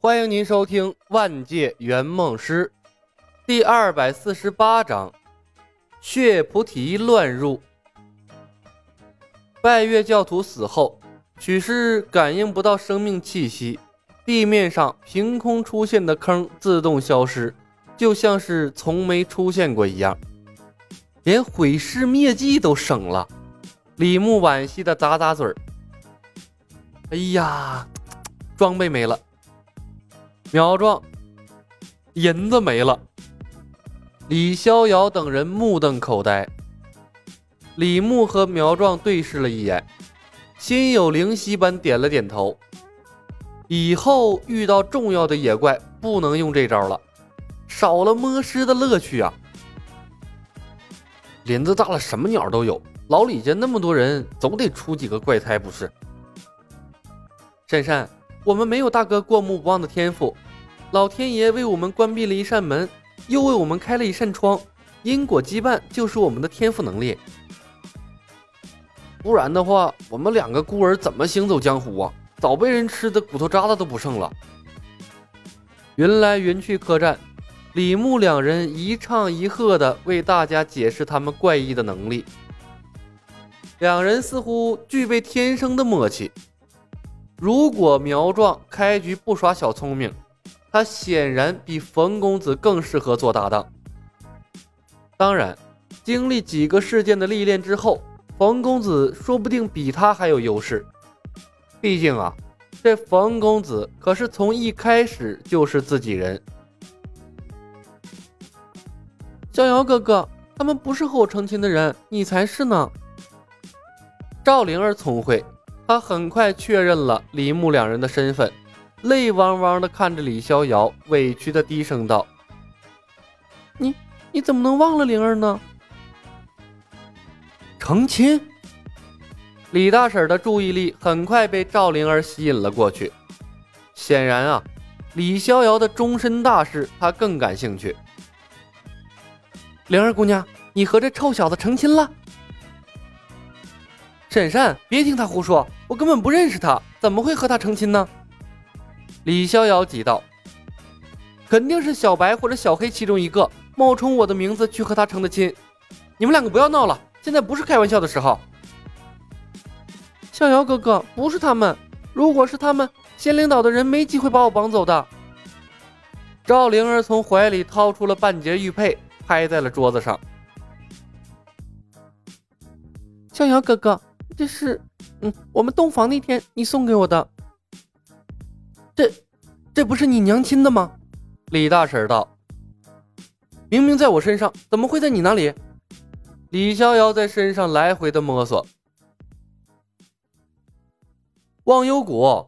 欢迎您收听《万界圆梦师》第二百四十八章：血菩提乱入。拜月教徒死后，许是感应不到生命气息，地面上凭空出现的坑自动消失，就像是从没出现过一样，连毁尸灭迹都省了。李牧惋惜的咂咂嘴儿。哎呀，装备没了，苗壮，银子没了。李逍遥等人目瞪口呆。李牧和苗壮对视了一眼，心有灵犀般点了点头。以后遇到重要的野怪，不能用这招了，少了摸尸的乐趣啊！林子大了，什么鸟都有。老李家那么多人，总得出几个怪胎不是？珊珊，我们没有大哥过目不忘的天赋，老天爷为我们关闭了一扇门，又为我们开了一扇窗，因果羁绊就是我们的天赋能力。不然的话，我们两个孤儿怎么行走江湖啊？早被人吃的骨头渣子都不剩了。云来云去客栈，李牧两人一唱一和的为大家解释他们怪异的能力，两人似乎具备天生的默契。如果苗壮开局不耍小聪明，他显然比冯公子更适合做搭档。当然，经历几个事件的历练之后，冯公子说不定比他还有优势。毕竟啊，这冯公子可是从一开始就是自己人。逍遥哥哥，他们不是和我成亲的人，你才是呢。赵灵儿聪慧。他很快确认了李牧两人的身份，泪汪汪的看着李逍遥，委屈的低声道：“你你怎么能忘了灵儿呢？”成亲。李大婶的注意力很快被赵灵儿吸引了过去。显然啊，李逍遥的终身大事，她更感兴趣。灵儿姑娘，你和这臭小子成亲了？婶婶，别听他胡说，我根本不认识他，怎么会和他成亲呢？李逍遥急道：“肯定是小白或者小黑其中一个冒充我的名字去和他成的亲。你们两个不要闹了，现在不是开玩笑的时候。”逍遥哥哥，不是他们，如果是他们，仙灵岛的人没机会把我绑走的。赵灵儿从怀里掏出了半截玉佩，拍在了桌子上。逍遥哥哥。这是，嗯，我们洞房那天你送给我的。这，这不是你娘亲的吗？李大婶道。明明在我身上，怎么会在你那里？李逍遥在身上来回的摸索。忘忧谷，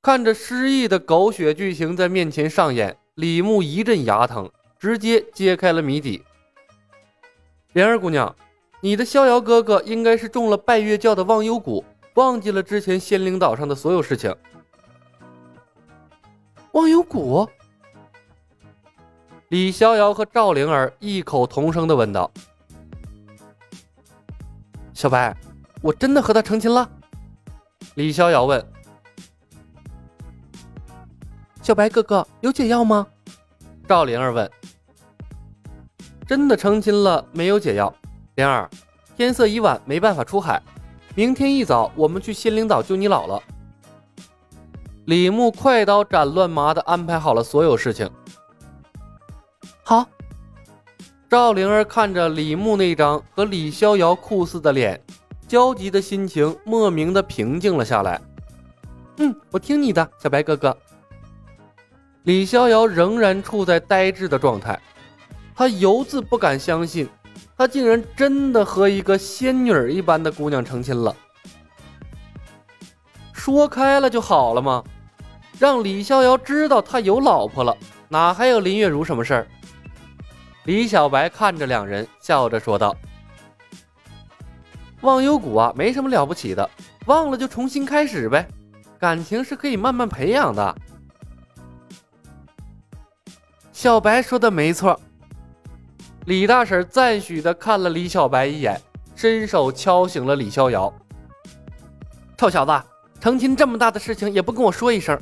看着失忆的狗血剧情在面前上演，李牧一阵牙疼，直接揭开了谜底。莲儿姑娘。你的逍遥哥哥应该是中了拜月教的忘忧蛊，忘记了之前仙灵岛上的所有事情。忘忧谷？李逍遥和赵灵儿异口同声的问道：“小白，我真的和他成亲了？”李逍遥问：“小白哥哥有解药吗？”赵灵儿问：“真的成亲了，没有解药。”灵儿，天色已晚，没办法出海。明天一早，我们去仙灵岛救你姥姥。李牧快刀斩乱麻的安排好了所有事情。好。赵灵儿看着李牧那张和李逍遥酷似的脸，焦急的心情莫名的平静了下来。嗯，我听你的，小白哥哥。李逍遥仍然处在呆滞的状态，他犹自不敢相信。他竟然真的和一个仙女一般的姑娘成亲了，说开了就好了吗？让李逍遥知道他有老婆了，哪还有林月如什么事儿？李小白看着两人，笑着说道：“忘忧谷啊，没什么了不起的，忘了就重新开始呗，感情是可以慢慢培养的。”小白说的没错。李大婶赞许的看了李小白一眼，伸手敲醒了李逍遥。臭小子，成亲这么大的事情也不跟我说一声，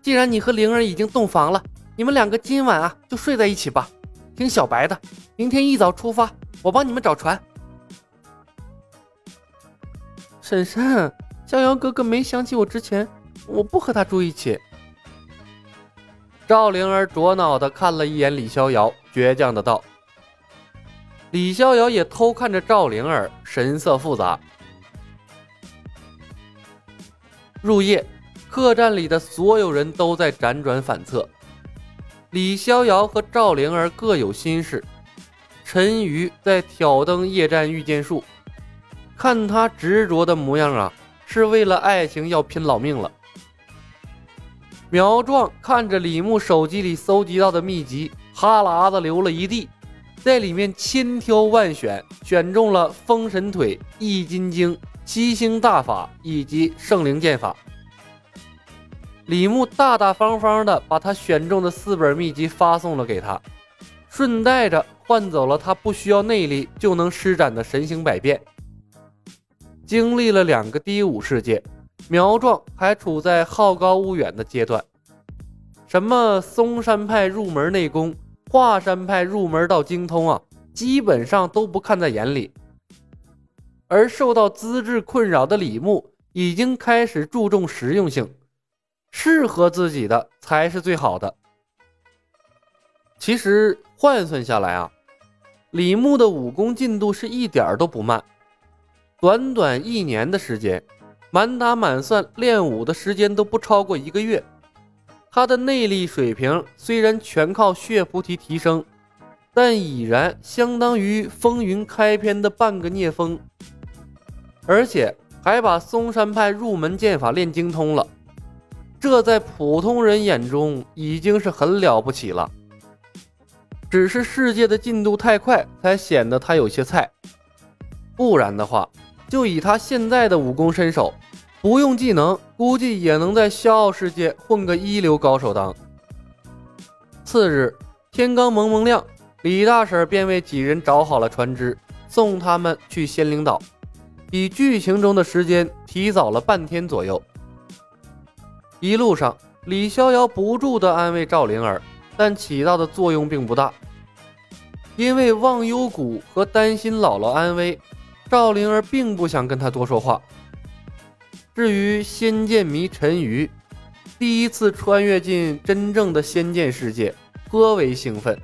既然你和灵儿已经洞房了，你们两个今晚啊就睡在一起吧。听小白的，明天一早出发，我帮你们找船。婶婶，逍遥哥哥没想起我之前，我不和他住一起。赵灵儿着脑的看了一眼李逍遥，倔强的道。李逍遥也偷看着赵灵儿，神色复杂。入夜，客栈里的所有人都在辗转反侧。李逍遥和赵灵儿各有心事。陈瑜在挑灯夜战御剑术，看他执着的模样啊，是为了爱情要拼老命了。苗壮看着李牧手机里搜集到的秘籍，哈喇子流了一地，在里面千挑万选，选中了封神腿、易筋经。七星大法以及圣灵剑法，李牧大大方方的把他选中的四本秘籍发送了给他，顺带着换走了他不需要内力就能施展的神行百变。经历了两个低武世界，苗壮还处在好高骛远的阶段，什么嵩山派入门内功，华山派入门到精通啊，基本上都不看在眼里。而受到资质困扰的李牧已经开始注重实用性，适合自己的才是最好的。其实换算下来啊，李牧的武功进度是一点都不慢，短短一年的时间，满打满算练武的时间都不超过一个月。他的内力水平虽然全靠血菩提提升，但已然相当于风云开篇的半个聂风。而且还把嵩山派入门剑法练精通了，这在普通人眼中已经是很了不起了。只是世界的进度太快，才显得他有些菜。不然的话，就以他现在的武功身手，不用技能，估计也能在笑傲世界混个一流高手当。次日天刚蒙蒙亮，李大婶便为几人找好了船只，送他们去仙灵岛。比剧情中的时间提早了半天左右。一路上，李逍遥不住地安慰赵灵儿，但起到的作用并不大。因为忘忧谷和担心姥姥安危，赵灵儿并不想跟他多说话。至于仙剑迷陈瑜，第一次穿越进真正的仙剑世界，颇为兴奋，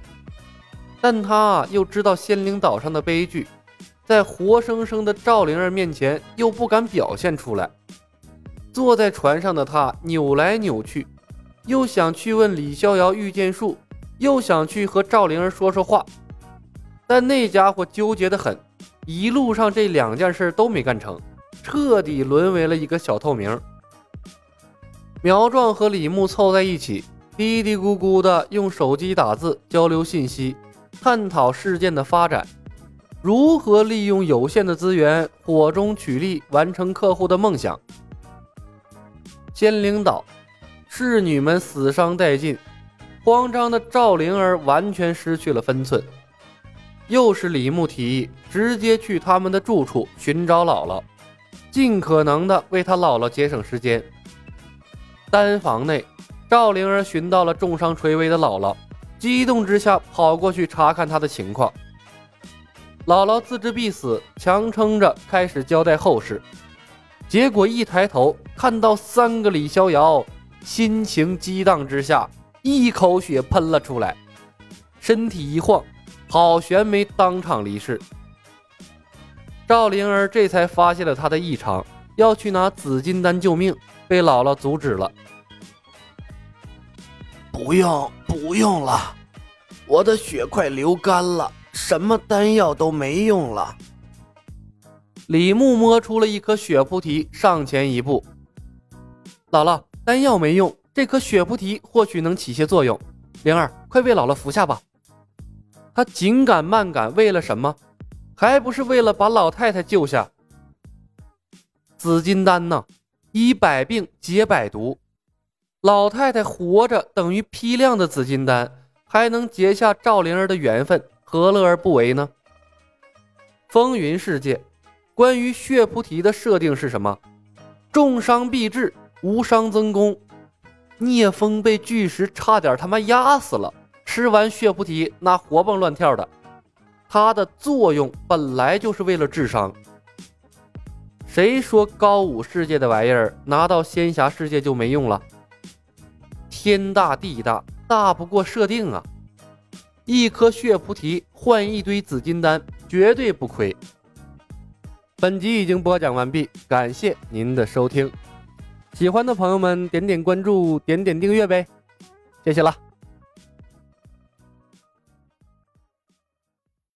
但他又知道仙灵岛上的悲剧。在活生生的赵灵儿面前，又不敢表现出来。坐在船上的他扭来扭去，又想去问李逍遥御剑术，又想去和赵灵儿说说话，但那家伙纠结的很，一路上这两件事都没干成，彻底沦为了一个小透明。苗壮和李牧凑在一起，嘀嘀咕咕的用手机打字交流信息，探讨事件的发展。如何利用有限的资源火中取栗，完成客户的梦想？仙灵岛，侍女们死伤殆尽，慌张的赵灵儿完全失去了分寸。又是李牧提议，直接去他们的住处寻找姥姥，尽可能的为他姥姥节省时间。单房内，赵灵儿寻到了重伤垂危的姥姥，激动之下跑过去查看她的情况。姥姥自知必死，强撑着开始交代后事。结果一抬头看到三个李逍遥，心情激荡之下，一口血喷了出来，身体一晃，郝玄梅当场离世。赵灵儿这才发现了他的异常，要去拿紫金丹救命，被姥姥阻止了。不用，不用了，我的血快流干了。什么丹药都没用了。李牧摸出了一颗血菩提，上前一步：“姥姥，丹药没用，这颗血菩提或许能起些作用。灵儿，快为姥姥服下吧。”他紧赶慢赶，为了什么？还不是为了把老太太救下。紫金丹呢？医百病，解百毒。老太太活着等于批量的紫金丹，还能结下赵灵儿的缘分。何乐而不为呢？风云世界，关于血菩提的设定是什么？重伤必治，无伤增功。聂风被巨石差点他妈压死了，吃完血菩提那活蹦乱跳的。它的作用本来就是为了治伤。谁说高武世界的玩意儿拿到仙侠世界就没用了？天大地大，大不过设定啊！一颗血菩提换一堆紫金丹，绝对不亏。本集已经播讲完毕，感谢您的收听。喜欢的朋友们点点关注，点点订阅呗，谢谢了。